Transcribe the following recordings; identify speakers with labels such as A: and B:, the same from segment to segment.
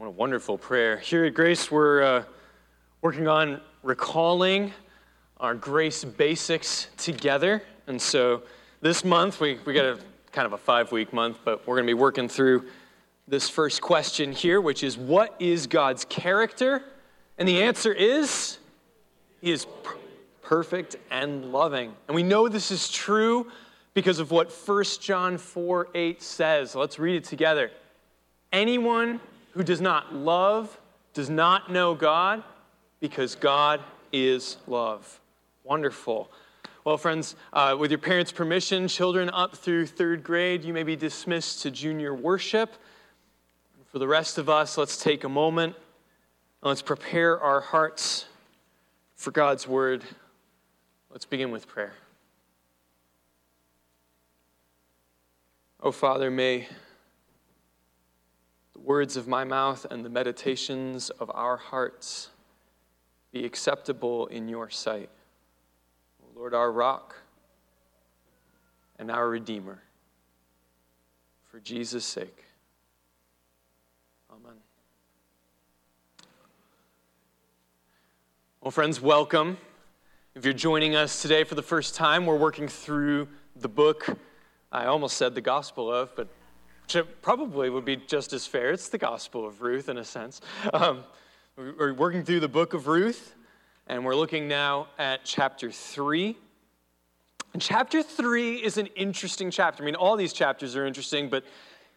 A: What a wonderful prayer. Here at Grace, we're uh, working on recalling our grace basics together. And so this month, we, we got a kind of a five week month, but we're going to be working through this first question here, which is what is God's character? And the answer is He is per- perfect and loving. And we know this is true because of what 1 John 4 8 says. Let's read it together. Anyone who does not love does not know God because God is love. Wonderful. Well, friends, uh, with your parents' permission, children up through third grade, you may be dismissed to junior worship. For the rest of us, let's take a moment and let's prepare our hearts for God's word. Let's begin with prayer. Oh, Father, may the words of my mouth and the meditations of our hearts be acceptable in your sight. Lord, our rock and our Redeemer. For Jesus' sake. Amen. Well, friends, welcome. If you're joining us today for the first time, we're working through the book, I almost said the Gospel of, but which probably would be just as fair. It's the Gospel of Ruth, in a sense. Um, we're working through the book of Ruth. And we're looking now at chapter 3. And chapter 3 is an interesting chapter. I mean, all these chapters are interesting, but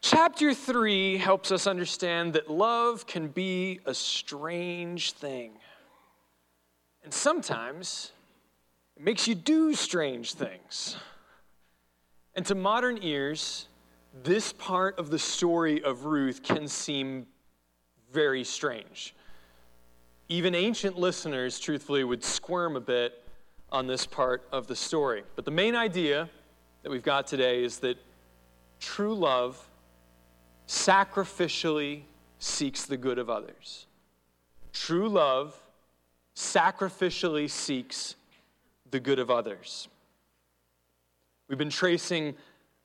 A: chapter 3 helps us understand that love can be a strange thing. And sometimes it makes you do strange things. And to modern ears, this part of the story of Ruth can seem very strange even ancient listeners, truthfully, would squirm a bit on this part of the story. But the main idea that we've got today is that true love sacrificially seeks the good of others. True love sacrificially seeks the good of others. We've been tracing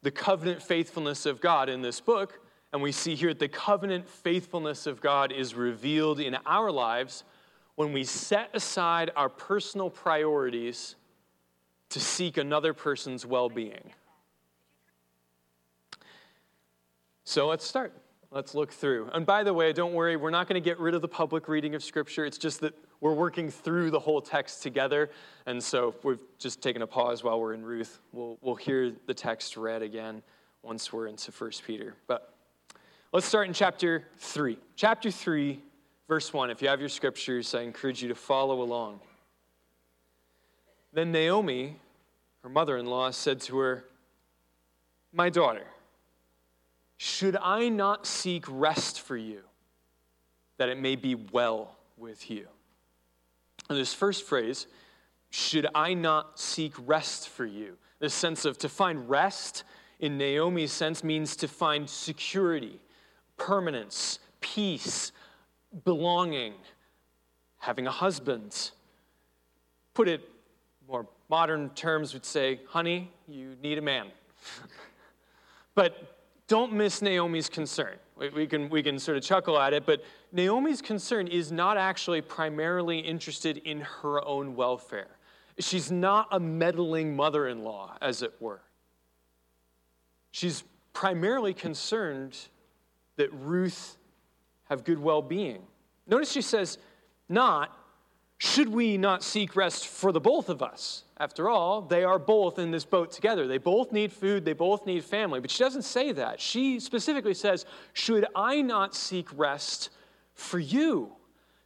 A: the covenant faithfulness of God in this book, and we see here that the covenant faithfulness of God is revealed in our lives when we set aside our personal priorities to seek another person's well being. So let's start. Let's look through. And by the way, don't worry, we're not going to get rid of the public reading of Scripture. It's just that we're working through the whole text together. And so we've just taken a pause while we're in Ruth. We'll, we'll hear the text read again once we're into 1 Peter. But let's start in chapter 3. Chapter 3, Verse 1, if you have your scriptures, I encourage you to follow along. Then Naomi, her mother in law, said to her, My daughter, should I not seek rest for you, that it may be well with you? And this first phrase, should I not seek rest for you? This sense of to find rest in Naomi's sense means to find security, permanence, peace, belonging, having a husband. Put it more modern terms would say, honey, you need a man. but don't miss Naomi's concern. We, we, can, we can sort of chuckle at it, but Naomi's concern is not actually primarily interested in her own welfare. She's not a meddling mother in law, as it were. She's primarily concerned that Ruth have good well being. Notice she says, not, should we not seek rest for the both of us? After all, they are both in this boat together. They both need food, they both need family. But she doesn't say that. She specifically says, Should I not seek rest for you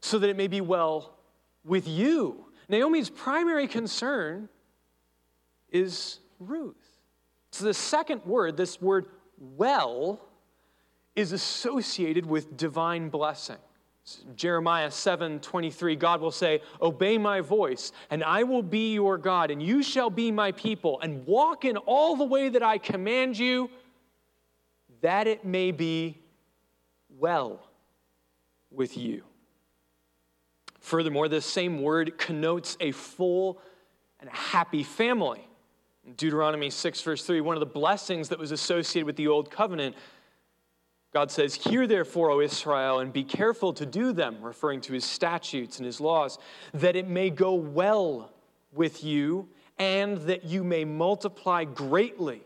A: so that it may be well with you? Naomi's primary concern is Ruth. So the second word, this word well, is associated with divine blessing. Jeremiah 7 23, God will say, Obey my voice, and I will be your God, and you shall be my people, and walk in all the way that I command you, that it may be well with you. Furthermore, this same word connotes a full and happy family. In Deuteronomy 6, verse 3, one of the blessings that was associated with the Old Covenant God says, Hear therefore, O Israel, and be careful to do them, referring to his statutes and his laws, that it may go well with you, and that you may multiply greatly,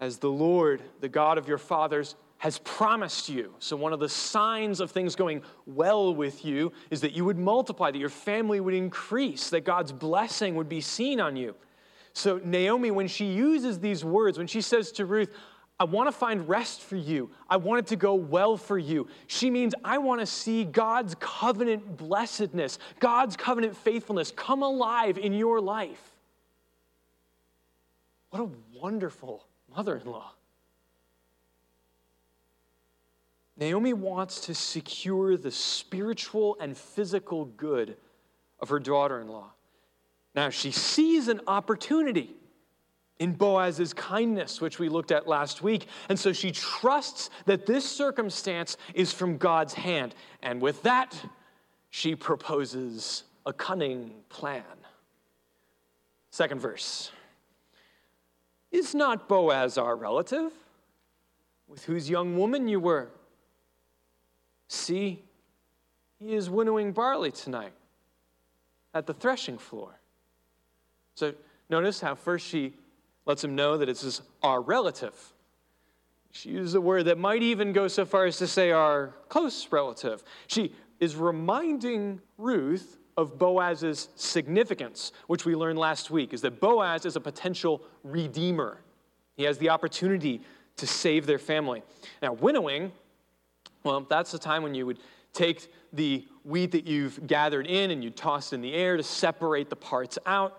A: as the Lord, the God of your fathers, has promised you. So, one of the signs of things going well with you is that you would multiply, that your family would increase, that God's blessing would be seen on you. So, Naomi, when she uses these words, when she says to Ruth, I want to find rest for you. I want it to go well for you. She means I want to see God's covenant blessedness, God's covenant faithfulness come alive in your life. What a wonderful mother in law. Naomi wants to secure the spiritual and physical good of her daughter in law. Now, she sees an opportunity in Boaz's kindness, which we looked at last week. And so she trusts that this circumstance is from God's hand. And with that, she proposes a cunning plan. Second verse Is not Boaz our relative, with whose young woman you were? See, he is winnowing barley tonight at the threshing floor. So notice how first she lets him know that it's his, our relative. She uses a word that might even go so far as to say our close relative. She is reminding Ruth of Boaz's significance, which we learned last week, is that Boaz is a potential redeemer. He has the opportunity to save their family. Now, winnowing, well, that's the time when you would take the wheat that you've gathered in and you toss it in the air to separate the parts out.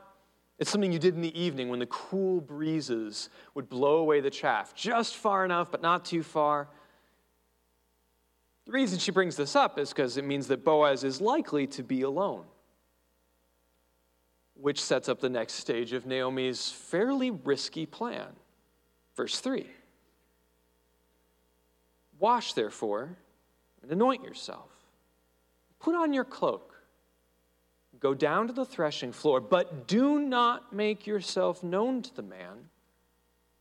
A: It's something you did in the evening when the cool breezes would blow away the chaff, just far enough, but not too far. The reason she brings this up is because it means that Boaz is likely to be alone, which sets up the next stage of Naomi's fairly risky plan. Verse 3 Wash, therefore, and anoint yourself. Put on your cloak Go down to the threshing floor, but do not make yourself known to the man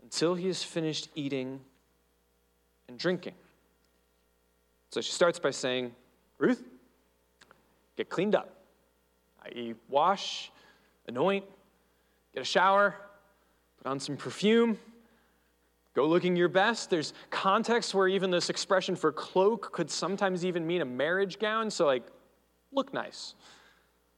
A: until he has finished eating and drinking. So she starts by saying, Ruth, get cleaned up, i.e., wash, anoint, get a shower, put on some perfume, go looking your best. There's context where even this expression for cloak could sometimes even mean a marriage gown, so like, look nice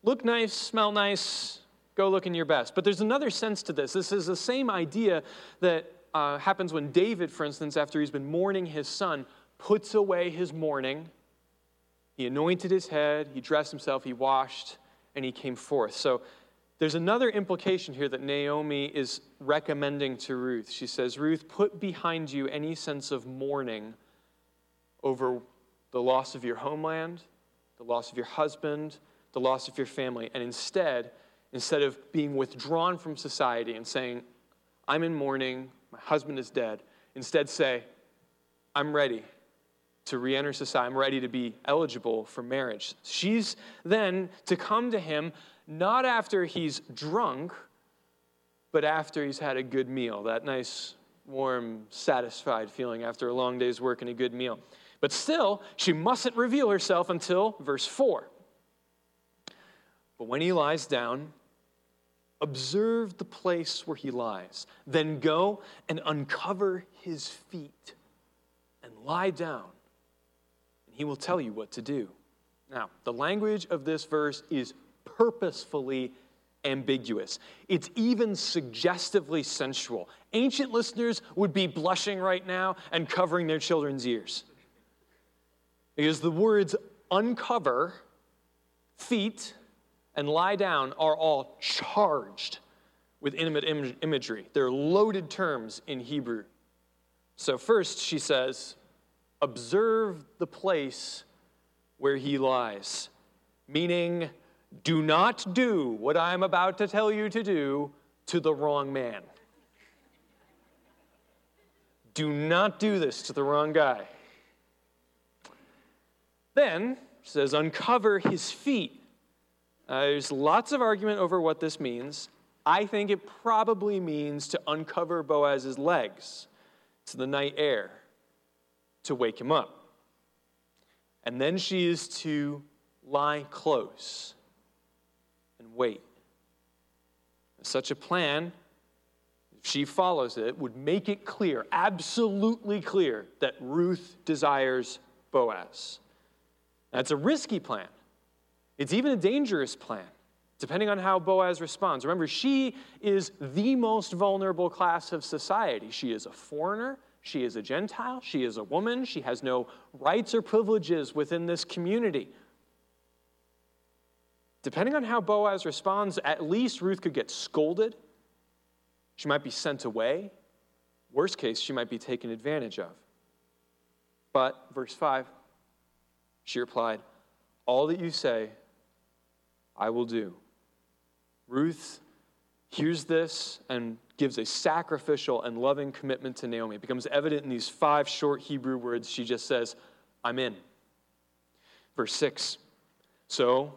A: look nice, smell nice, go looking your best. But there's another sense to this. This is the same idea that uh, happens when David, for instance, after he's been mourning his son, puts away his mourning. He anointed his head, he dressed himself, he washed, and he came forth. So there's another implication here that Naomi is recommending to Ruth. She says, Ruth, put behind you any sense of mourning over the loss of your homeland, the loss of your husband, the loss of your family, and instead, instead of being withdrawn from society and saying, I'm in mourning, my husband is dead, instead say, I'm ready to re enter society, I'm ready to be eligible for marriage. She's then to come to him not after he's drunk, but after he's had a good meal, that nice, warm, satisfied feeling after a long day's work and a good meal. But still, she mustn't reveal herself until verse 4. But when he lies down, observe the place where he lies. Then go and uncover his feet and lie down, and he will tell you what to do. Now, the language of this verse is purposefully ambiguous. It's even suggestively sensual. Ancient listeners would be blushing right now and covering their children's ears. Because the words uncover, feet, and lie down are all charged with intimate Im- imagery. They're loaded terms in Hebrew. So, first, she says, observe the place where he lies, meaning, do not do what I'm about to tell you to do to the wrong man. Do not do this to the wrong guy. Then, says, uncover his feet uh, there's lots of argument over what this means. I think it probably means to uncover Boaz's legs to the night air. to wake him up. And then she is to lie close and wait. Such a plan, if she follows it, would make it clear, absolutely clear, that Ruth desires Boaz. That's a risky plan. It's even a dangerous plan, depending on how Boaz responds. Remember, she is the most vulnerable class of society. She is a foreigner, she is a Gentile, she is a woman, she has no rights or privileges within this community. Depending on how Boaz responds, at least Ruth could get scolded. She might be sent away. Worst case, she might be taken advantage of. But, verse 5, she replied, All that you say, I will do. Ruth hears this and gives a sacrificial and loving commitment to Naomi. It becomes evident in these five short Hebrew words. She just says, I'm in. Verse 6 So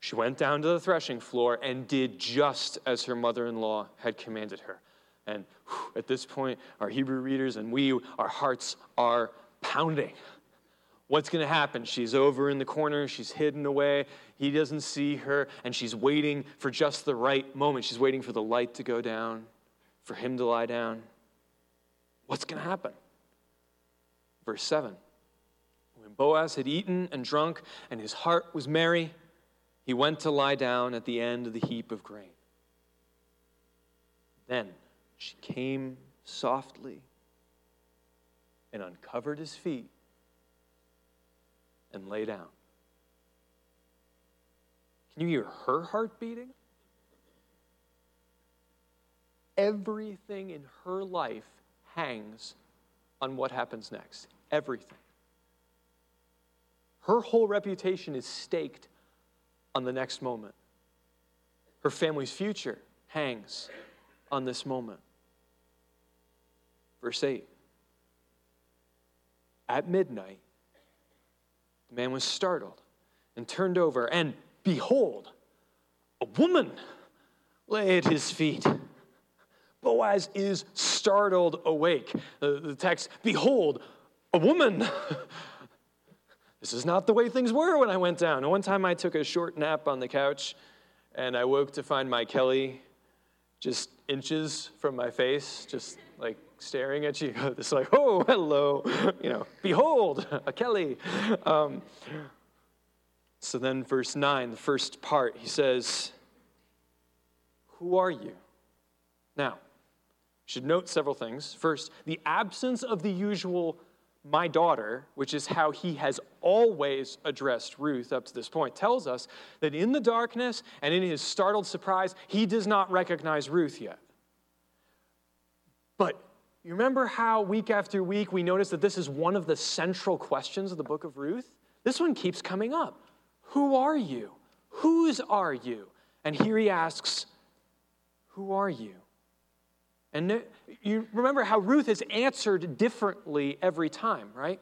A: she went down to the threshing floor and did just as her mother in law had commanded her. And whew, at this point, our Hebrew readers and we, our hearts are pounding. What's going to happen? She's over in the corner, she's hidden away, he doesn't see her, and she's waiting for just the right moment. She's waiting for the light to go down, for him to lie down. What's going to happen? Verse 7 When Boaz had eaten and drunk, and his heart was merry, he went to lie down at the end of the heap of grain. Then she came softly and uncovered his feet and lay down. Can you hear her heart beating? Everything in her life hangs on what happens next. Everything. Her whole reputation is staked on the next moment. Her family's future hangs on this moment. Verse 8 At midnight, the man was startled and turned over, and behold, a woman lay at his feet. Boaz is startled awake. The, text, behold, a woman This is not the way things were when I went down. And one time I took a short nap on the couch and I woke to find my Kelly just inches from my face, just like staring at you. It's like, oh, hello, you know, behold, a Kelly. Um, so then, verse 9, the first part, he says, Who are you? Now, should note several things. First, the absence of the usual my daughter, which is how he has always addressed Ruth up to this point, tells us that in the darkness and in his startled surprise, he does not recognize Ruth yet. But you remember how week after week we notice that this is one of the central questions of the book of Ruth? This one keeps coming up Who are you? Whose are you? And here he asks, Who are you? And you remember how Ruth has answered differently every time, right?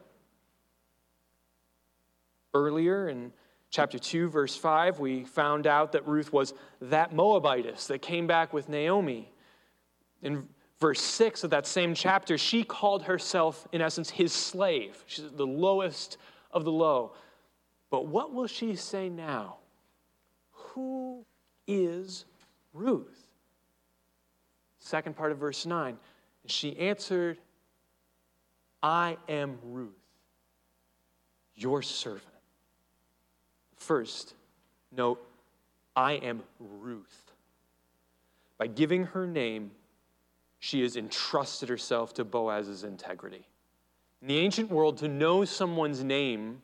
A: Earlier in chapter 2, verse 5, we found out that Ruth was that Moabitess that came back with Naomi. In verse 6 of that same chapter, she called herself, in essence, his slave. She's the lowest of the low. But what will she say now? Who is Ruth? Second part of verse 9. And she answered, I am Ruth, your servant. First, note, I am Ruth. By giving her name, she has entrusted herself to Boaz's integrity. In the ancient world, to know someone's name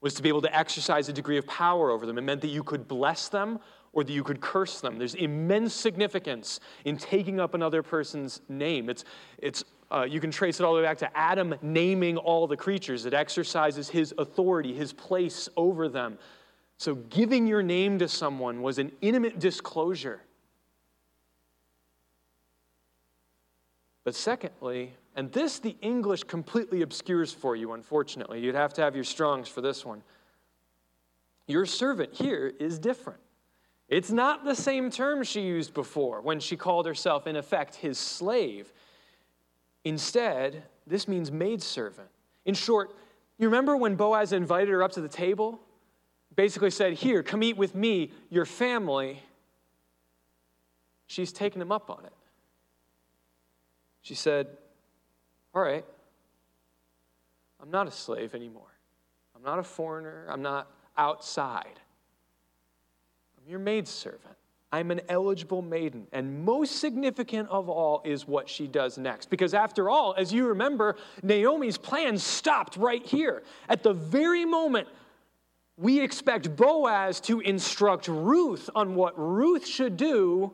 A: was to be able to exercise a degree of power over them. It meant that you could bless them or that you could curse them. There's immense significance in taking up another person's name. It's, it's, uh, you can trace it all the way back to Adam naming all the creatures. It exercises his authority, his place over them. So giving your name to someone was an intimate disclosure. But secondly, and this the English completely obscures for you, unfortunately. You'd have to have your strongs for this one. Your servant here is different. It's not the same term she used before when she called herself, in effect, his slave. Instead, this means maidservant. In short, you remember when Boaz invited her up to the table? Basically said, Here, come eat with me, your family. She's taken him up on it. She said, All right, I'm not a slave anymore. I'm not a foreigner. I'm not outside. Your maidservant. I'm an eligible maiden. And most significant of all is what she does next. Because after all, as you remember, Naomi's plan stopped right here. At the very moment we expect Boaz to instruct Ruth on what Ruth should do,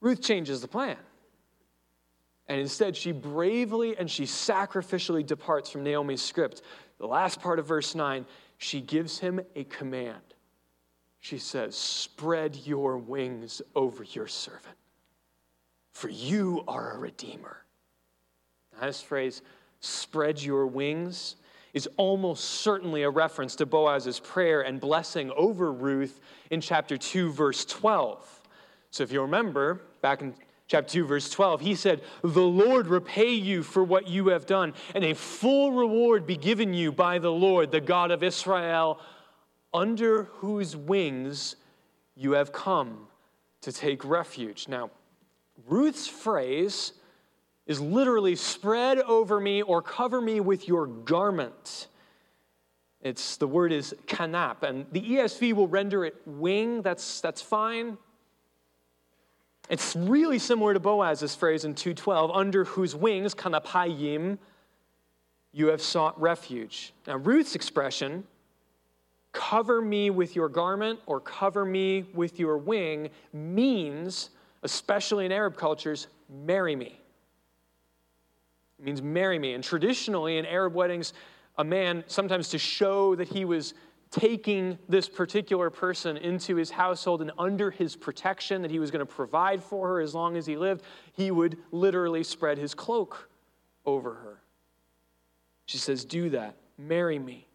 A: Ruth changes the plan. And instead, she bravely and she sacrificially departs from Naomi's script. The last part of verse 9, she gives him a command. She says, Spread your wings over your servant, for you are a redeemer. Now, this phrase, spread your wings, is almost certainly a reference to Boaz's prayer and blessing over Ruth in chapter 2, verse 12. So if you remember, back in chapter 2, verse 12, he said, The Lord repay you for what you have done, and a full reward be given you by the Lord, the God of Israel, under whose wings you have come to take refuge. Now, Ruth's phrase is literally spread over me or cover me with your garment. It's the word is kanap, and the ESV will render it wing. That's, that's fine. It's really similar to Boaz's phrase in 212, under whose wings, kanapayim, you have sought refuge. Now, Ruth's expression, cover me with your garment or cover me with your wing, means, especially in Arab cultures, marry me. It means marry me. And traditionally, in Arab weddings, a man, sometimes to show that he was taking this particular person into his household and under his protection, that he was going to provide for her as long as he lived, he would literally spread his cloak over her. She says, Do that. Marry me.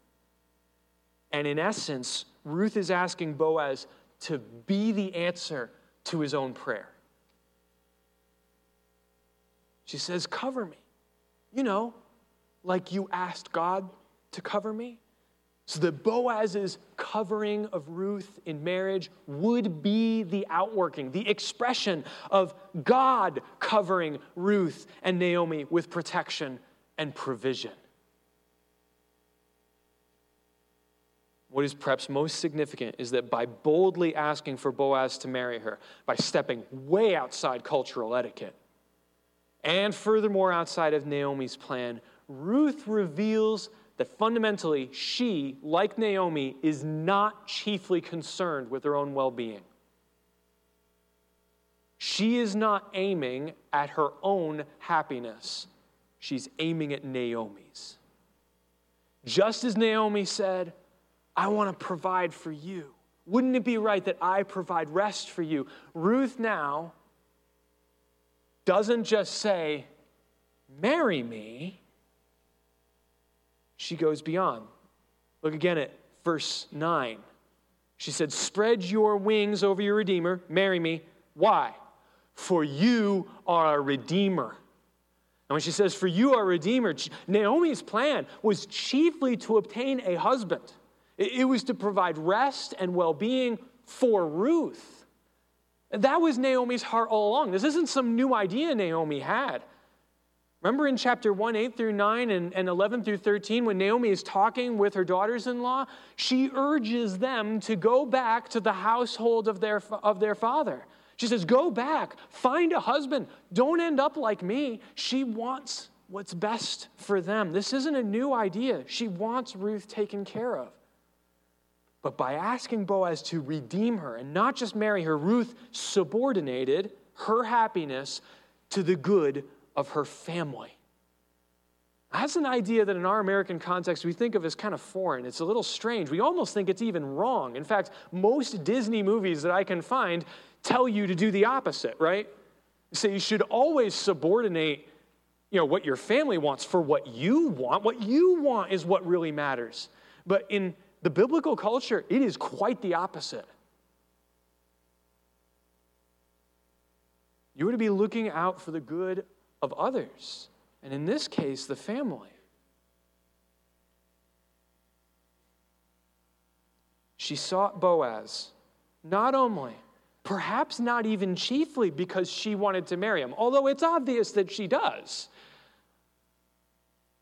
A: And in essence, Ruth is asking Boaz to be the answer to his own prayer. She says, Cover me. You know, like you asked God to cover me. So that Boaz's covering of Ruth in marriage would be the outworking, the expression of God covering Ruth and Naomi with protection and provision. What is perhaps most significant is that by boldly asking for Boaz to marry her, by stepping way outside cultural etiquette, and furthermore outside of Naomi's plan, Ruth reveals that fundamentally she, like Naomi, is not chiefly concerned with her own well being. She is not aiming at her own happiness, she's aiming at Naomi's. Just as Naomi said, I want to provide for you. Wouldn't it be right that I provide rest for you? Ruth now doesn't just say, Marry me she goes beyond. Look again at verse 9. She said, Spread your wings over your Redeemer, marry me. Why? For you are a Redeemer. And when she says, For you are a Redeemer, Naomi's plan was chiefly to obtain a husband, it was to provide rest and well being for Ruth. That was Naomi's heart all along. This isn't some new idea Naomi had. Remember in chapter 1, 8 through 9 and, and 11 through 13, when Naomi is talking with her daughters in law, she urges them to go back to the household of their, of their father. She says, Go back, find a husband. Don't end up like me. She wants what's best for them. This isn't a new idea. She wants Ruth taken care of. But by asking Boaz to redeem her and not just marry her, Ruth subordinated her happiness to the good of her family. That's an idea that in our American context we think of as kind of foreign. It's a little strange. We almost think it's even wrong. In fact, most Disney movies that I can find tell you to do the opposite, right? So you should always subordinate you know what your family wants for what you want. What you want is what really matters. But in the biblical culture, it is quite the opposite. You are to be looking out for the good of others. and in this case, the family. She sought Boaz not only, perhaps not even chiefly because she wanted to marry him, although it's obvious that she does,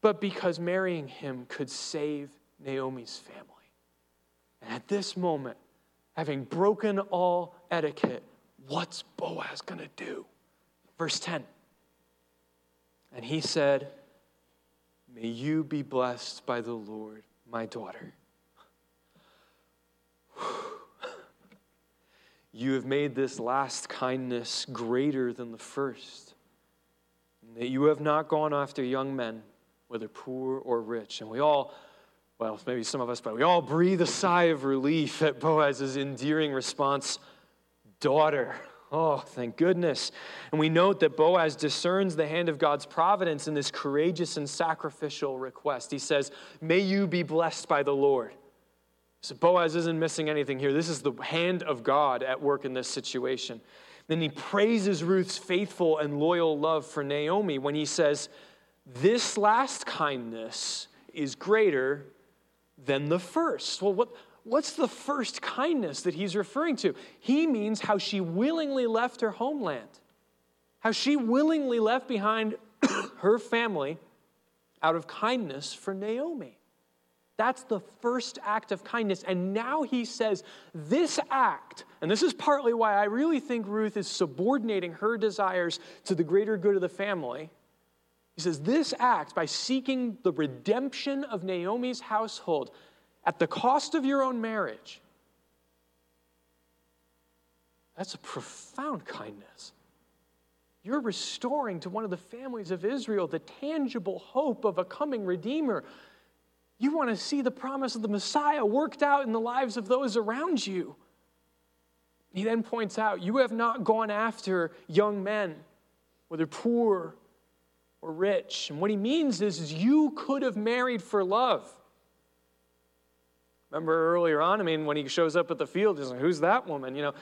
A: but because marrying him could save Naomi's family. And at this moment, having broken all etiquette, what's Boaz going to do? Verse 10. And he said, May you be blessed by the Lord, my daughter. You have made this last kindness greater than the first, that you have not gone after young men, whether poor or rich. And we all, well, maybe some of us, but we all breathe a sigh of relief at Boaz's endearing response, Daughter. Oh, thank goodness. And we note that Boaz discerns the hand of God's providence in this courageous and sacrificial request. He says, May you be blessed by the Lord. So Boaz isn't missing anything here. This is the hand of God at work in this situation. Then he praises Ruth's faithful and loyal love for Naomi when he says, This last kindness is greater than the first. Well, what, what's the first kindness that he's referring to? He means how she willingly left her homeland, how she willingly left behind her family out of kindness for Naomi. That's the first act of kindness. And now he says, This act, and this is partly why I really think Ruth is subordinating her desires to the greater good of the family. He says, This act, by seeking the redemption of Naomi's household at the cost of your own marriage, that's a profound kindness. You're restoring to one of the families of Israel the tangible hope of a coming Redeemer you want to see the promise of the Messiah worked out in the lives of those around you. He then points out, You have not gone after young men, whether poor or rich. And what he means is, is you could have married for love. Remember earlier on, I mean, when he shows up at the field, he's like, Who's that woman? You know,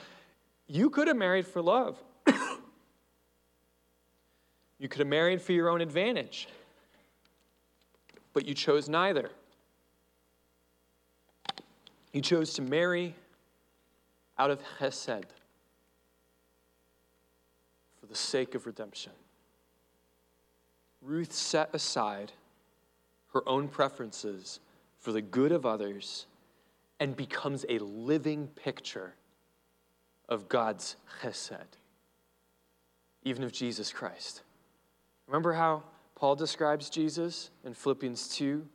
A: you could have married for love. you could have married for your own advantage, but you chose neither. You chose to marry out of Hesed for the sake of redemption. Ruth set aside her own preferences for the good of others and becomes a living picture of God's chesed, even of Jesus Christ. Remember how Paul describes Jesus in Philippians 2 You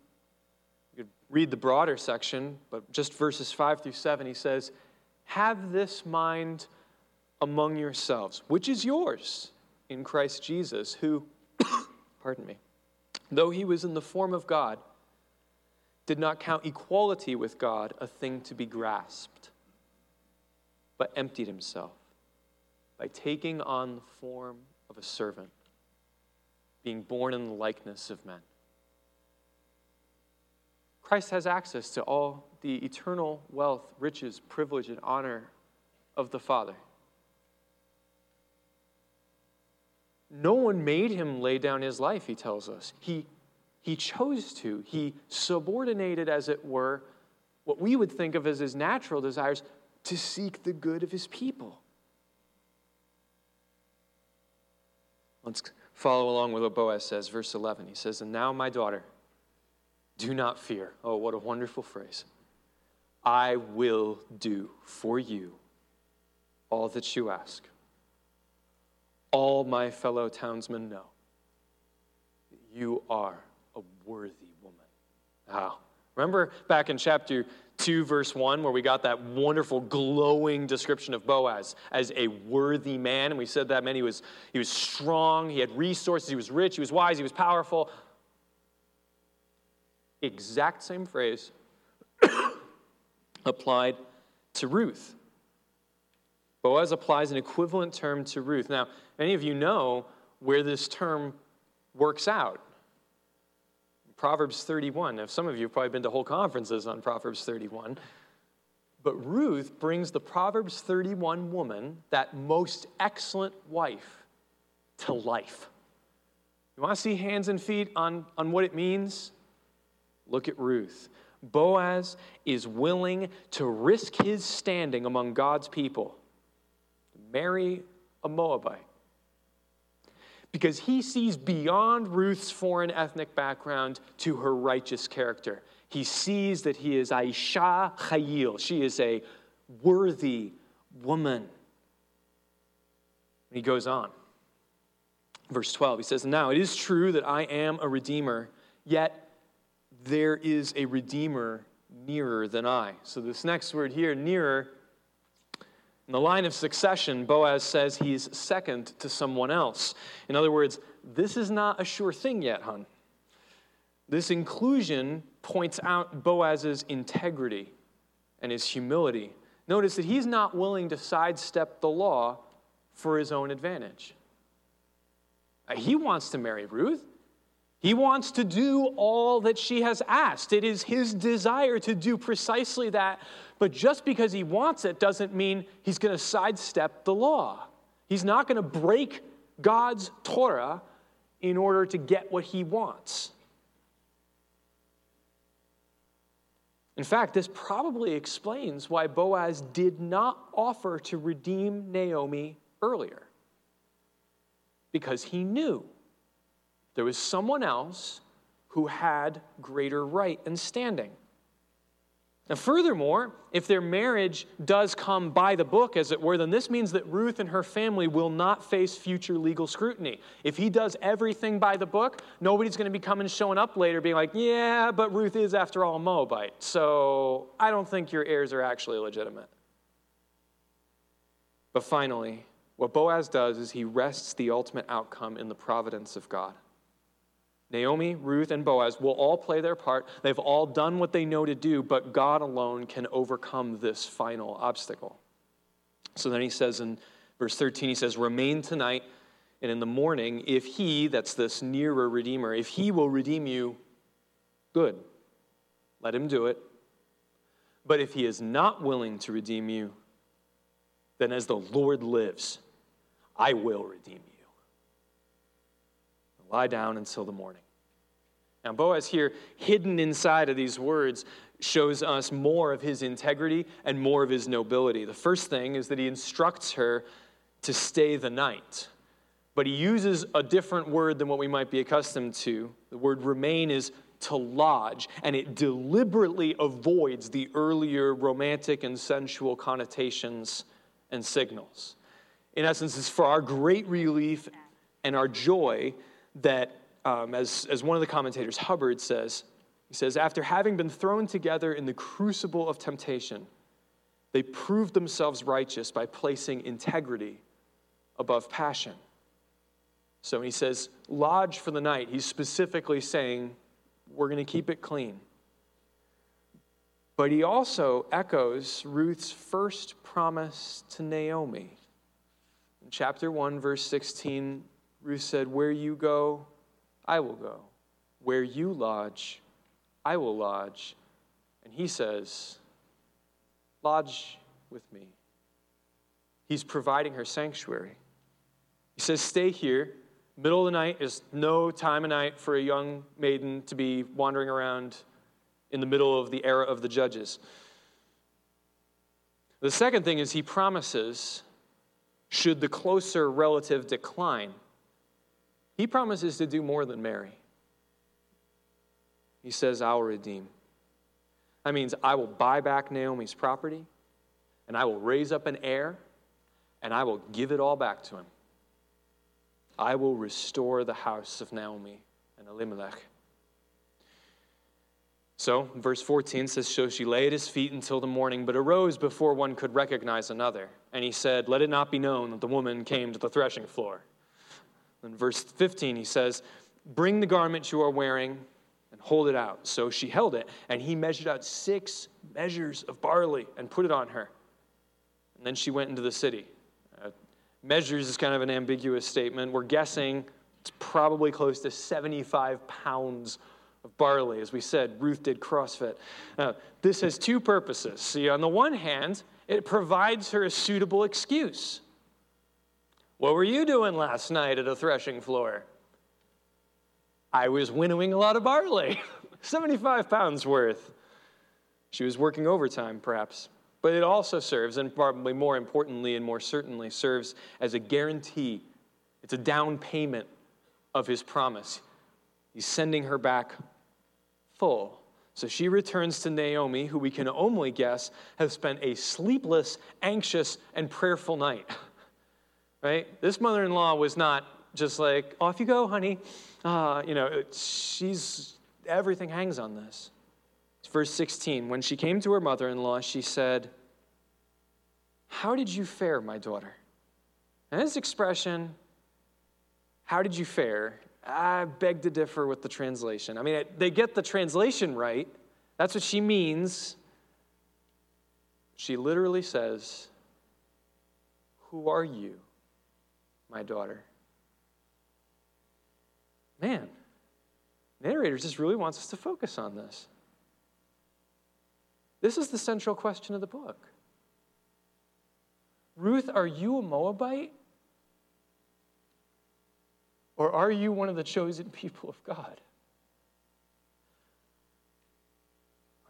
A: could read the broader section, but just verses 5 through 7, he says, Have this mind among yourselves, which is yours in Christ Jesus, who, pardon me, though he was in the form of God, did not count equality with God a thing to be grasped, but emptied himself by taking on the form of a servant, being born in the likeness of men. Christ has access to all the eternal wealth, riches, privilege, and honor of the Father. No one made him lay down his life, he tells us. He, he chose to. He subordinated, as it were, what we would think of as his natural desires to seek the good of his people. Let's follow along with what Boaz says, verse 11. He says, And now, my daughter, do not fear. Oh, what a wonderful phrase. I will do for you all that you ask. All my fellow townsmen know that you are a worthy woman. Wow. Remember back in chapter 2, verse 1, where we got that wonderful, glowing description of Boaz as a worthy man. And we said that man, he was, he was strong, he had resources, he was rich, he was wise, he was powerful exact same phrase applied to Ruth. Boaz applies an equivalent term to Ruth. Now, any of you know where this term works out. Proverbs 31. Now, some of you have probably been to whole conferences on Proverbs 31. But Ruth brings the Proverbs 31 woman, that most excellent wife, to life. You want to see hands and feet on, on what it means? Look at Ruth. Boaz is willing to risk his standing among God's people, marry a Moabite. Because he sees beyond Ruth's foreign ethnic background to her righteous character. He sees that he is eshet chayil. She is a worthy woman. And he goes on. Verse 12, he says, Now it is true that I am a redeemer, yet there is a redeemer nearer than I. So this next word here, nearer, in the line of succession, Boaz says he's second to someone else. In other words, this is not a sure thing yet, hun. This inclusion points out Boaz's integrity and his humility. Notice that he's not willing to sidestep the law for his own advantage. Uh, he wants to marry Ruth. He wants to do all that she has asked. It is his desire to do precisely that. But just because he wants it doesn't mean he's going to sidestep the law. He's not going to break God's Torah in order to get what he wants. In fact, this probably explains why Boaz did not offer to redeem Naomi earlier. Because he knew there was someone else who had greater right and standing. Now, furthermore, if their marriage does come by the book, as it were, then this means that Ruth and her family will not face future legal scrutiny. If he does everything by the book, nobody's going to be coming showing up later being like, yeah, but Ruth is, after all, a Moabite. So I don't think your heirs are actually legitimate. But finally, what Boaz does is he rests the ultimate outcome in the providence of God. Naomi, Ruth, and Boaz will all play their part. They've all done what they know to do, but God alone can overcome this final obstacle. So then he says in verse 13, he says, Remain tonight, and in the morning, if he, that's this nearer Redeemer, if he will redeem you, good. Let him do it. But if he is not willing to redeem you, then as the Lord lives, I will redeem you. Lie down until the morning. Now, Boaz here, hidden inside of these words, shows us more of his integrity and more of his nobility. The first thing is that he instructs her to stay the night. But he uses a different word than what we might be accustomed to. The word remain is to lodge, and it deliberately avoids the earlier romantic and sensual connotations and signals. In essence, it's for our great relief and our joy that, um, as, as one of the commentators, Hubbard says, he says, after having been thrown together in the crucible of temptation, they proved themselves righteous by placing integrity above passion. So he says, lodge for the night, he's specifically saying, we're going to keep it clean. But he also echoes Ruth's first promise to Naomi. In chapter 1, verse 16, Ruth said, Where you go, I will go. Where you lodge, I will lodge. And he says, Lodge with me. He's providing her sanctuary. He says, Stay here. Middle of the night is no time of night for a young maiden to be wandering around in the middle of the era of the judges. The second thing is he promises, should the closer relative decline, he promises to do more than marry. He says, I'll redeem. That means I will buy back Naomi's property, and I will raise up an heir, and I will give it all back to him. I will restore the house of Naomi and Elimelech. So, verse 14 says, So she lay at his feet until the morning, but arose before one could recognize another. And he said, Let it not be known that the woman came to the threshing floor. In verse 15, he says, Bring the garment you are wearing and hold it out. So she held it, and he measured out six measures of barley and put it on her. And then she went into the city. Uh, measures is kind of an ambiguous statement. We're guessing it's probably close to 75 pounds of barley. As we said, Ruth did CrossFit. Uh, this has two purposes. See, on the one hand, it provides her a suitable excuse. What were you doing last night at a threshing floor? I was winnowing a lot of barley, 75 pounds worth. She was working overtime, perhaps. But it also serves, and probably more importantly and more certainly, serves as a guarantee. It's a down payment of his promise. He's sending her back full. So she returns to Naomi, who we can only guess has spent a sleepless, anxious, and prayerful night. right? This mother in law was not just like, off you go, honey. Uh, you know, she's, everything hangs on this. Verse 16. When she came to her mother in law, she said, How did you fare, my daughter? And this expression, how did you fare, I beg to differ with the translation. I mean, they get the translation right. That's what she means. She literally says, Who are you, my daughter? Man, narrator just really wants us to focus on this. This is the central question of the book. Ruth, are you a Moabite? Or are you one of the chosen people of God?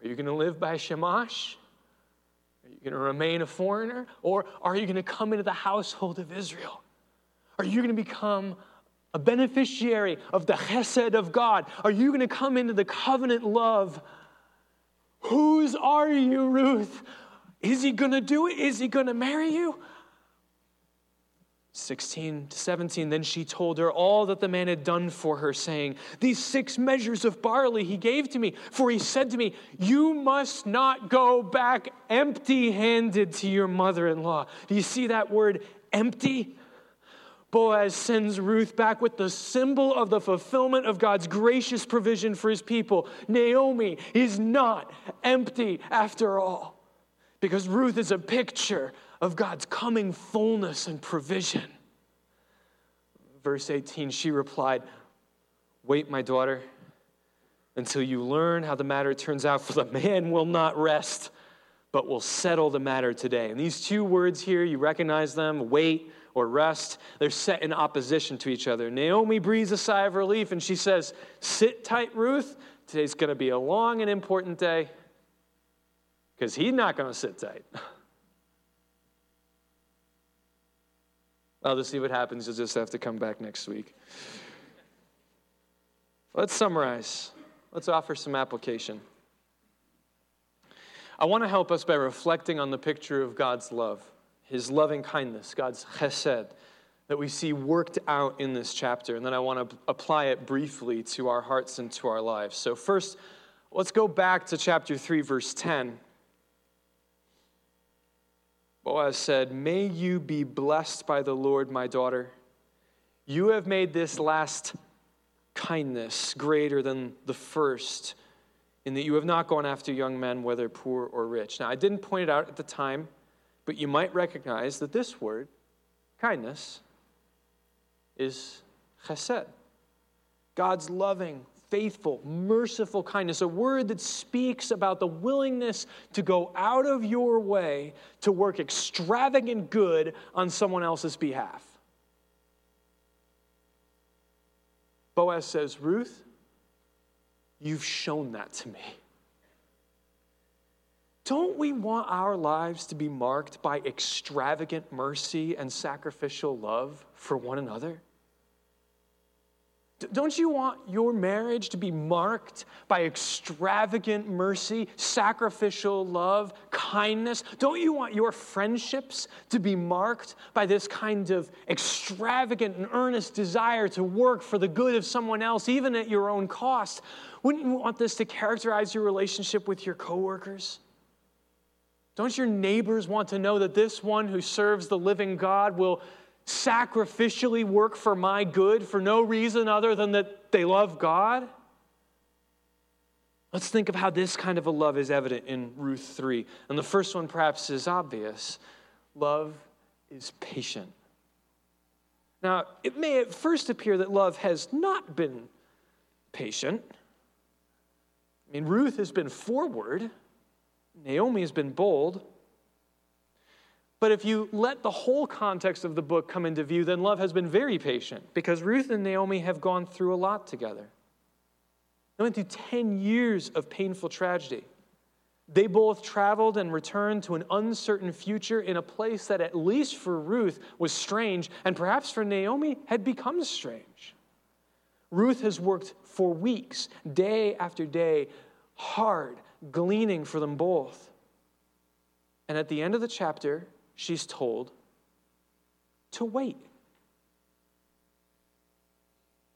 A: Are you going to live by Shamash? Are you going to remain a foreigner? Or are you going to come into the household of Israel? Are you going to become a beneficiary of the chesed of God? Are you going to come into the covenant love? Whose are you, Ruth? Is he going to do it? Is he going to marry you? 16 to 17, then she told her all that the man had done for her, saying, These six measures of barley he gave to me, for he said to me, You must not go back empty handed to your mother in law. Do you see that word empty? Boaz sends Ruth back with the symbol of the fulfillment of God's gracious provision for his people. Naomi is not empty after all, because Ruth is a picture of God's coming fullness and provision. Verse 18, she replied, Wait, my daughter, until you learn how the matter turns out, for the man will not rest, but will settle the matter today. And these two words here, you recognize them wait or rest, they're set in opposition to each other. Naomi breathes a sigh of relief and she says, Sit tight, Ruth. Today's going to be a long and important day because he's not going to sit tight. I'll just see what happens. You'll just have to come back next week. Let's summarize. Let's offer some application. I want to help us by reflecting on the picture of God's love his loving kindness, God's chesed, that we see worked out in this chapter. And then I want to apply it briefly to our hearts and to our lives. So, first, let's go back to chapter 3, verse 10. Boaz said, May you be blessed by the Lord, my daughter. You have made this last kindness greater than the first, in that you have not gone after young men, whether poor or rich. Now, I didn't point it out at the time. But you might recognize that this word, kindness, is chesed. God's loving, faithful, merciful kindness, a word that speaks about the willingness to go out of your way to work extravagant good on someone else's behalf. Boaz says, Ruth, you've shown that to me. Don't we want our lives to be marked by extravagant mercy and sacrificial love for one another? Don't you want your marriage to be marked by extravagant mercy, sacrificial love, kindness? Don't you want your friendships to be marked by this kind of extravagant and earnest desire to work for the good of someone else, even at your own cost? Wouldn't you want this to characterize your relationship with your coworkers? Don't your neighbors want to know that this one who serves the living God will sacrificially work for my good for no reason other than that they love God? Let's think of how this kind of a love is evident in Ruth 3. And the first one perhaps is obvious love is patient. Now, it may at first appear that love has not been patient. I mean, Ruth has been forward. Naomi has been bold. But if you let the whole context of the book come into view, then love has been very patient because Ruth and Naomi have gone through a lot together. They went through 10 years of painful tragedy. They both traveled and returned to an uncertain future in a place that, at least for Ruth, was strange, and perhaps for Naomi had become strange. Ruth has worked for weeks, day after day, hard, gleaning for them both. And at the end of the chapter, she's told to wait.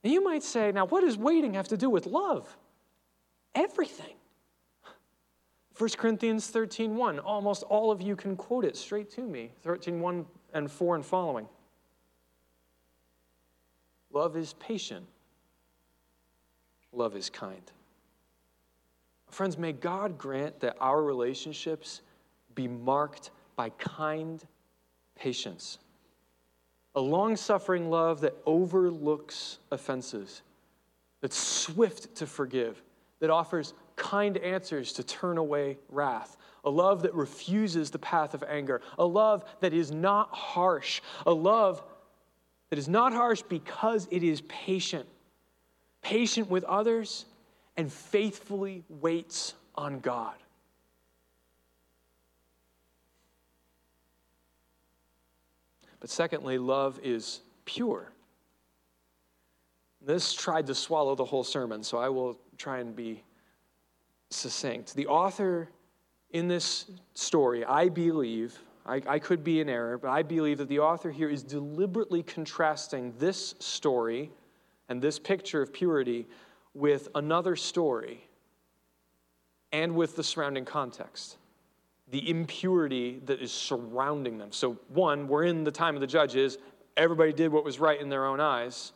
A: And you might say, now, what does waiting have to do with love? Everything. 1 Corinthians 13 1. Almost all of you can quote it straight to me 13 1 and 4 and following. Love is patient, love is kind. Friends, may God grant that our relationships be marked by kind patience, a long suffering love that overlooks offenses, that's swift to forgive, that offers kind answers to turn away wrath, a love that refuses the path of anger, a love that is not harsh, a love that is not harsh because it is patient, patient with others, and faithfully waits on God. But secondly, love is pure. This tried to swallow the whole sermon, so I will try and be succinct. The author in this story, I believe, I, I, could be in error, but I believe that the author here is deliberately contrasting this story and this picture of purity with another story and with the surrounding context, the impurity that is surrounding them. So, one, we're in the time of the judges, everybody did what was right in their own eyes.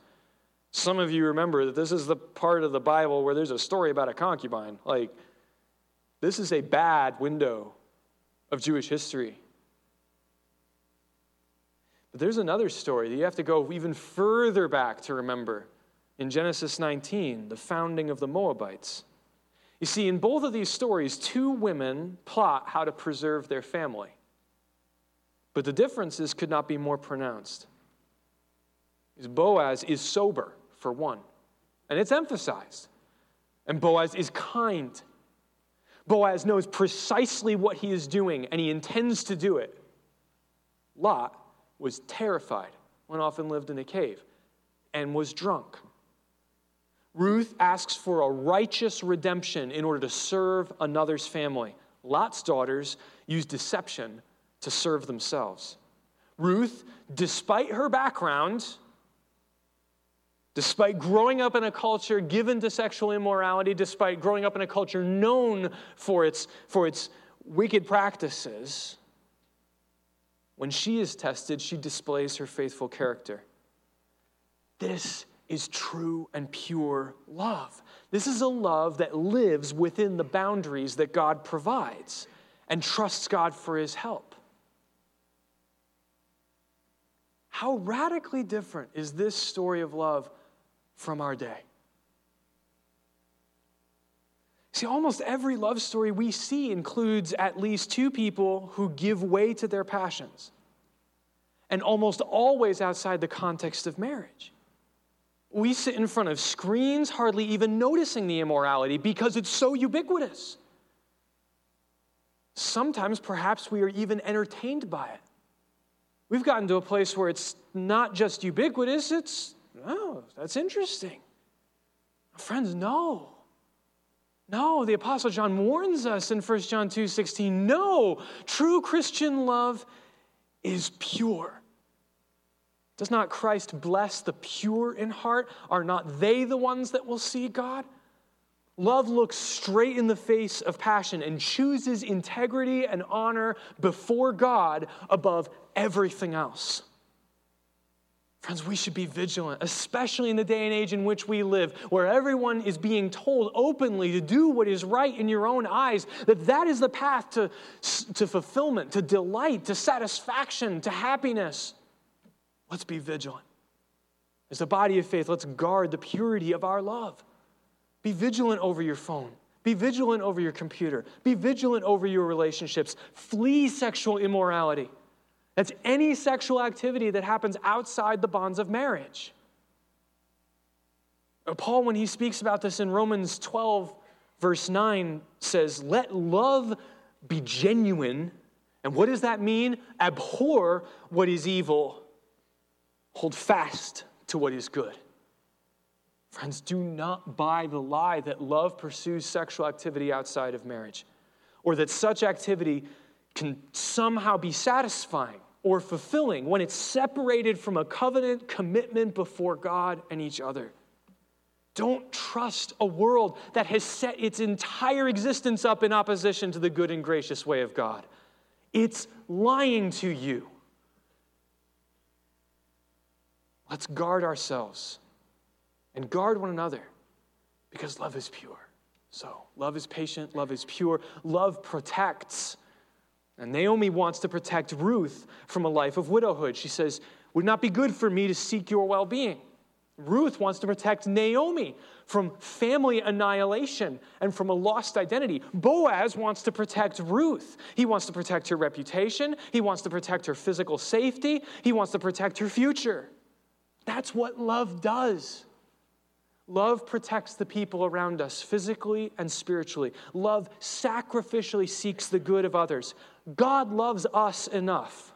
A: Some of you remember that this is the part of the Bible where there's a story about a concubine. Like, this is a bad window of Jewish history. But there's another story that you have to go even further back to remember in Genesis 19, the founding of the Moabites. You see, in both of these stories, two women plot how to preserve their family. But the differences could not be more pronounced. Boaz is sober for one, and it's emphasized. And Boaz is kind. Boaz knows precisely what he is doing, and he intends to do it. Lot was terrified, went off and lived in a cave, and was drunk. Ruth asks for a righteous redemption in order to serve another's family. Lot's daughters use deception to serve themselves. Ruth, despite her background, Despite growing up in a culture given to sexual immorality, despite growing up in a culture known for its, for its wicked practices, when she is tested, she displays her faithful character. This is true and pure love. This is a love that lives within the boundaries that God provides and trusts God for his help. How radically different is this story of love from our day. See, almost every love story we see includes at least two people who give way to their passions, and almost always outside the context of marriage. We sit in front of screens, hardly even noticing the immorality because it's so ubiquitous. Sometimes, perhaps, we are even entertained by it. We've gotten to a place where it's not just ubiquitous, it's Oh, that's interesting. Friends, no. No, the Apostle John warns us in 1 John 2 16. No, true Christian love is pure. Does not Christ bless the pure in heart? Are not they the ones that will see God? Love looks straight in the face of passion and chooses integrity and honor before God above everything else. Friends, we should be vigilant, especially in the day and age in which we live, where everyone is being told openly to do what is right in your own eyes, that that is the path to, to fulfillment, to delight, to satisfaction, to happiness. Let's be vigilant. As a body of faith, let's guard the purity of our love. Be vigilant over your phone. Be vigilant over your computer. Be vigilant over your relationships. Flee sexual immorality. That's any sexual activity that happens outside the bonds of marriage. Paul, when he speaks about this in Romans 12, verse 9, says, Let love be genuine. And what does that mean? Abhor what is evil, hold fast to what is good. Friends, do not buy the lie that love pursues sexual activity outside of marriage, or that such activity can somehow be satisfying or fulfilling when it's separated from a covenant commitment before God and each other. Don't trust a world that has set its entire existence up in opposition to the good and gracious way of God. It's lying to you. Let's guard ourselves and guard one another because love is pure. So, love is patient, love is pure, love protects. And Naomi wants to protect Ruth from a life of widowhood. She says, Would not be good for me to seek your well being. Ruth wants to protect Naomi from family annihilation and from a lost identity. Boaz wants to protect Ruth. He wants to protect her reputation. He wants to protect her physical safety. He wants to protect her future. That's what love does. Love protects the people around us physically and spiritually. Love sacrificially seeks the good of others. God loves us enough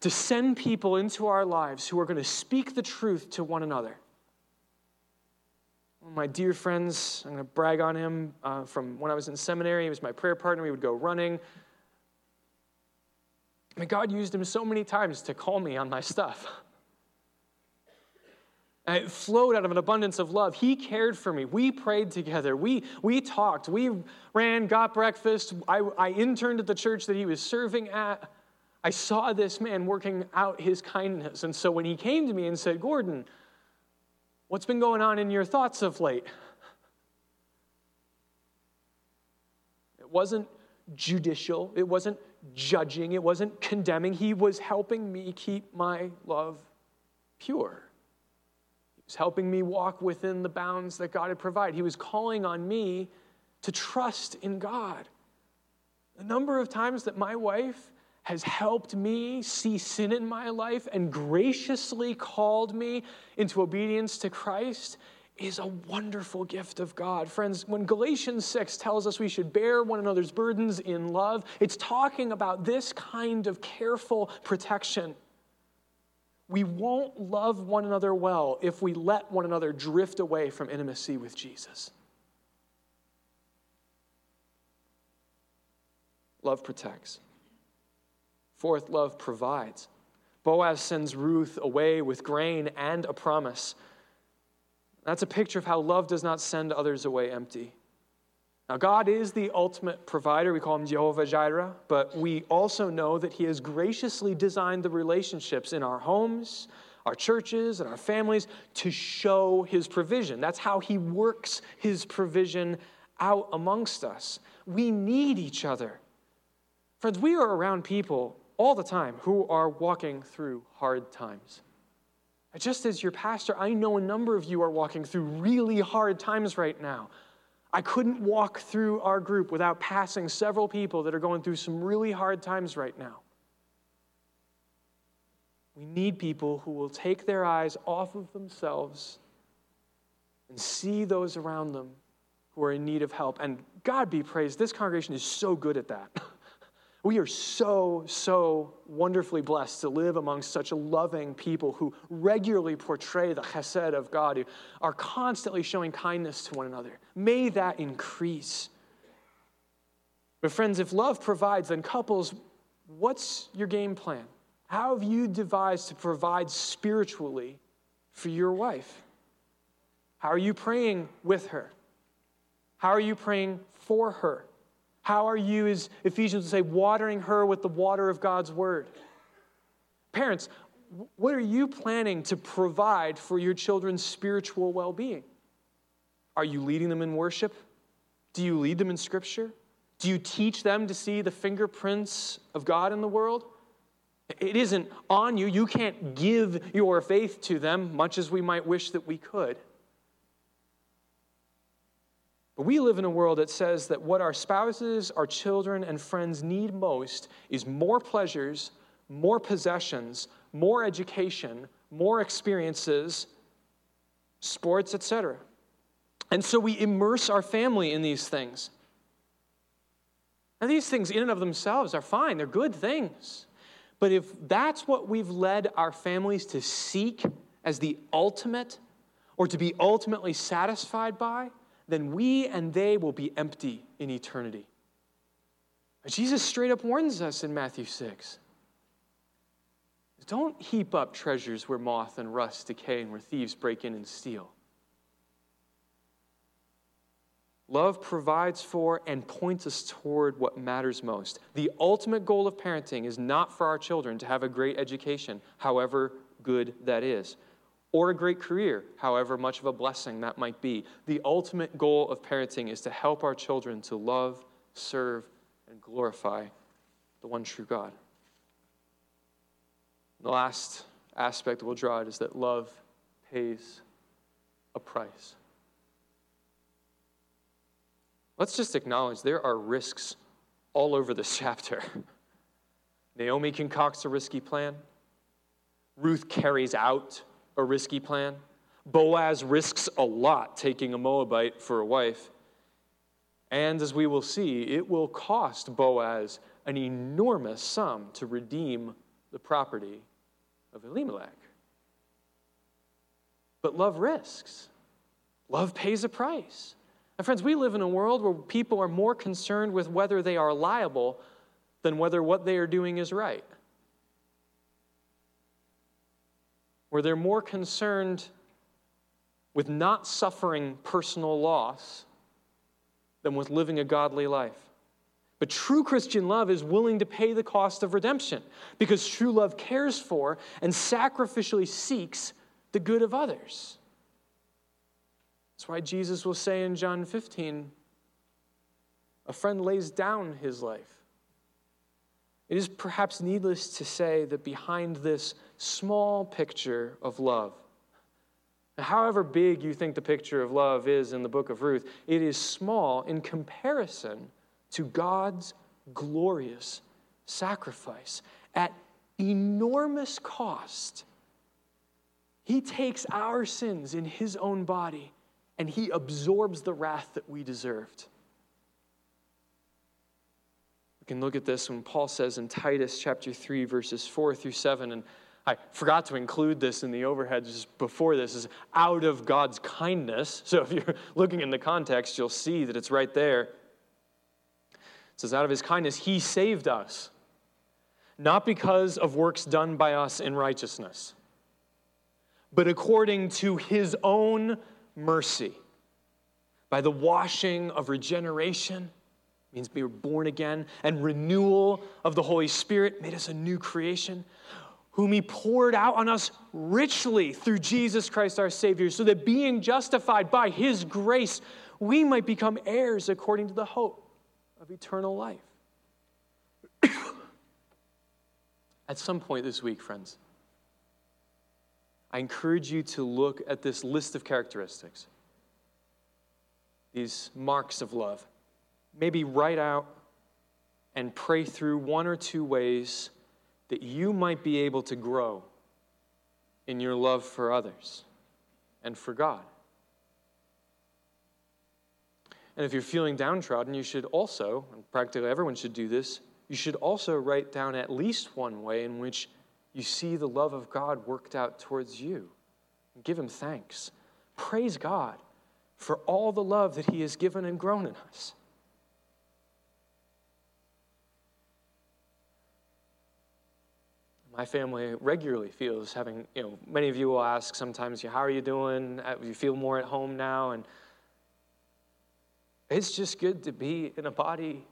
A: to send people into our lives who are going to speak the truth to one another. My dear friends, I'm going to brag on him uh, from when I was in seminary. He was my prayer partner. We would go running. God used him so many times to call me on my stuff. And it flowed out of an abundance of love. He cared for me. We prayed together. We, we talked. We ran, got breakfast. I, I interned at the church that he was serving at. I saw this man working out his kindness. And so when he came to me and said, Gordon, what's been going on in your thoughts of late? It wasn't judicial, it wasn't judging, it wasn't condemning. He was helping me keep my love pure. Was helping me walk within the bounds that God had provided. He was calling on me to trust in God. The number of times that my wife has helped me see sin in my life and graciously called me into obedience to Christ is a wonderful gift of God. Friends, when Galatians 6 tells us we should bear one another's burdens in love, it's talking about this kind of careful protection. We won't love one another well if we let one another drift away from intimacy with Jesus. Love protects. Fourth, love provides. Boaz sends Ruth away with grain and a promise. That's a picture of how love does not send others away empty. Now, God is the ultimate provider. We call him Jehovah Jireh, but we also know that he has graciously designed the relationships in our homes, our churches, and our families to show his provision. That's how he works his provision out amongst us. We need each other. Friends, we are around people all the time who are walking through hard times. Just as your pastor, I know a number of you are walking through really hard times right now. I couldn't walk through our group without passing several people that are going through some really hard times right now. We need people who will take their eyes off of themselves and see those around them who are in need of help. And God be praised, this congregation is so good at that. We are so, so wonderfully blessed to live among such loving people who regularly portray the chesed of God, who are constantly showing kindness to one another. May that increase. But, friends, if love provides, then couples, what's your game plan? How have you devised to provide spiritually for your wife? How are you praying with her? How are you praying for her? How are you, as Ephesians would say, watering her with the water of God's word? Parents, what are you planning to provide for your children's spiritual well being? Are you leading them in worship? Do you lead them in scripture? Do you teach them to see the fingerprints of God in the world? It isn't on you. You can't give your faith to them, much as we might wish that we could. But we live in a world that says that what our spouses, our children, and friends need most is more pleasures, more possessions, more education, more experiences, sports, etc. And so we immerse our family in these things. Now, these things, in and of themselves, are fine, they're good things. But if that's what we've led our families to seek as the ultimate, or to be ultimately satisfied by, then we and they will be empty in eternity. Jesus straight up warns us in Matthew 6. Don't heap up treasures where moth and rust decay and where thieves break in and steal. Love provides for and points us toward what matters most. The ultimate goal of parenting is not for our children to have a great education, however good that is, or a great career, however much of a blessing that might be. The ultimate goal of parenting is to help our children to love, serve, and glorify the one true God. The last aspect we'll draw it is that love pays a price. Let's just acknowledge there are risks all over this chapter. Naomi concocts a risky plan. Ruth carries out a risky plan. Boaz risks a lot taking a Moabite for a wife. And as we will see, it will cost Boaz an enormous sum to redeem the property of Elimelech. But love risks, love pays a price. And friends, we live in a world where people are more concerned with whether they are liable than whether what they are doing is right. Where they're more concerned with not suffering personal loss than with living a godly life. But true Christian love is willing to pay the cost of redemption because true love cares for and sacrificially seeks the good of others. That's why Jesus will say in John 15 a friend lays down his life. It is perhaps needless to say that behind this small picture of love, however big you think the picture of love is in the book of Ruth, it is small in comparison to God's glorious sacrifice at enormous cost. He takes our sins in his own body and he absorbs the wrath that we deserved. We can look at this when Paul says in Titus chapter 3, verses 4 through 7, and I forgot to include this in the overhead just before this, is out of God's kindness. So if you're looking in the context, you'll see that it's right there. It says, Out of his kindness, he saved us, not because of works done by us in righteousness, but according to his own mercy. By the washing of regeneration, means we were born again, and renewal of the Holy Spirit made us a new creation, whom He poured out on us richly through Jesus Christ our Savior, so that being justified by His grace, we might become heirs according to the hope of eternal life. At some point this week, friends, I encourage you to look at this list of characteristics, these marks of love. Maybe write out and pray through one or two ways that you might be able to grow in your love for others and for God. And if you're feeling downtrodden, you should also, and practically everyone should do this, you should also write down at least one way in which you see the love of God worked out towards you. Give Him thanks. Praise God for all the love that He has given and grown in us. My family regularly feels having, you know, many of you will ask sometimes, how are you doing? Uh, you feel more at home now? And it's just good to be in a body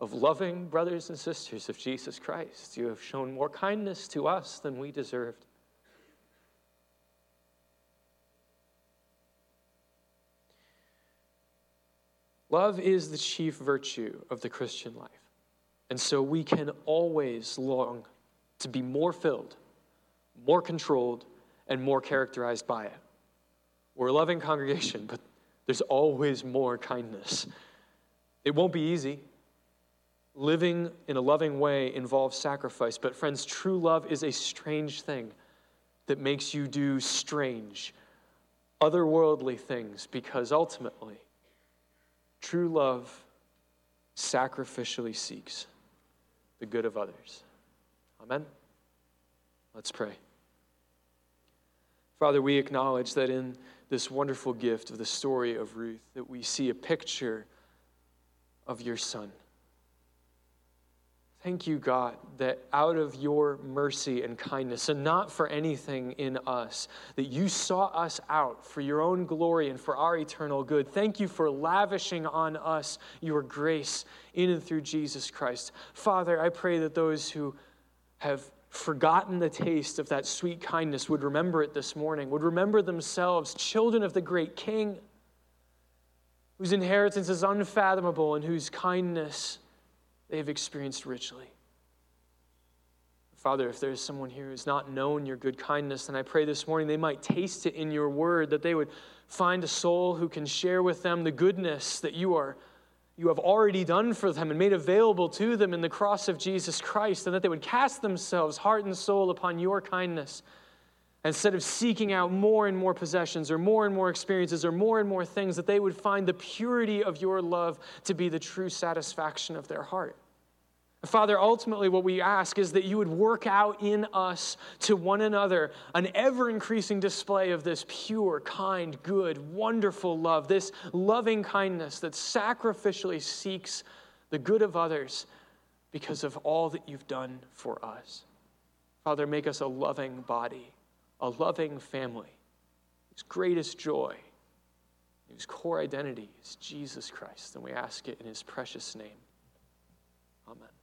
A: of loving brothers and sisters of Jesus Christ. You have shown more kindness to us than we deserved. Love is the chief virtue of the Christian life. And so we can always long to be more filled, more controlled, and more characterized by it. We're a loving congregation, but there's always more kindness. It won't be easy. Living in a loving way involves sacrifice. But, friends, true love is a strange thing that makes you do strange, otherworldly things because ultimately, true love sacrificially seeks the good of others. Amen? Let's pray. Father, we acknowledge that in this wonderful gift of the story of Ruth, that we see a picture of your son. Thank you, God, that out of your mercy and kindness, and not for anything in us, that you sought us out for your own glory and for our eternal good. Thank you for lavishing on us your grace in and through Jesus Christ. Father, I pray that those who have forgotten the taste of that sweet kindness would remember it this morning, would remember themselves children of the great King, whose inheritance is unfathomable and whose kindness they have experienced richly. Father, if there's someone here who's not known your good kindness, then I pray this morning they might taste it in your word, that they would find a soul who can share with them the goodness that you are you have already done for them and made available to them in the cross of Jesus Christ, and that they would cast themselves, heart and soul, upon your kindness. Instead of seeking out more and more possessions or more and more experiences or more and more things, that they would find the purity of your love to be the true satisfaction of their heart. Father, ultimately, what we ask is that you would work out in us to one another an ever increasing display of this pure, kind, good, wonderful love, this loving kindness that sacrificially seeks the good of others because of all that you've done for us. Father, make us a loving body, a loving family, whose greatest joy, whose core identity is Jesus Christ. And we ask it in his precious name. Amen.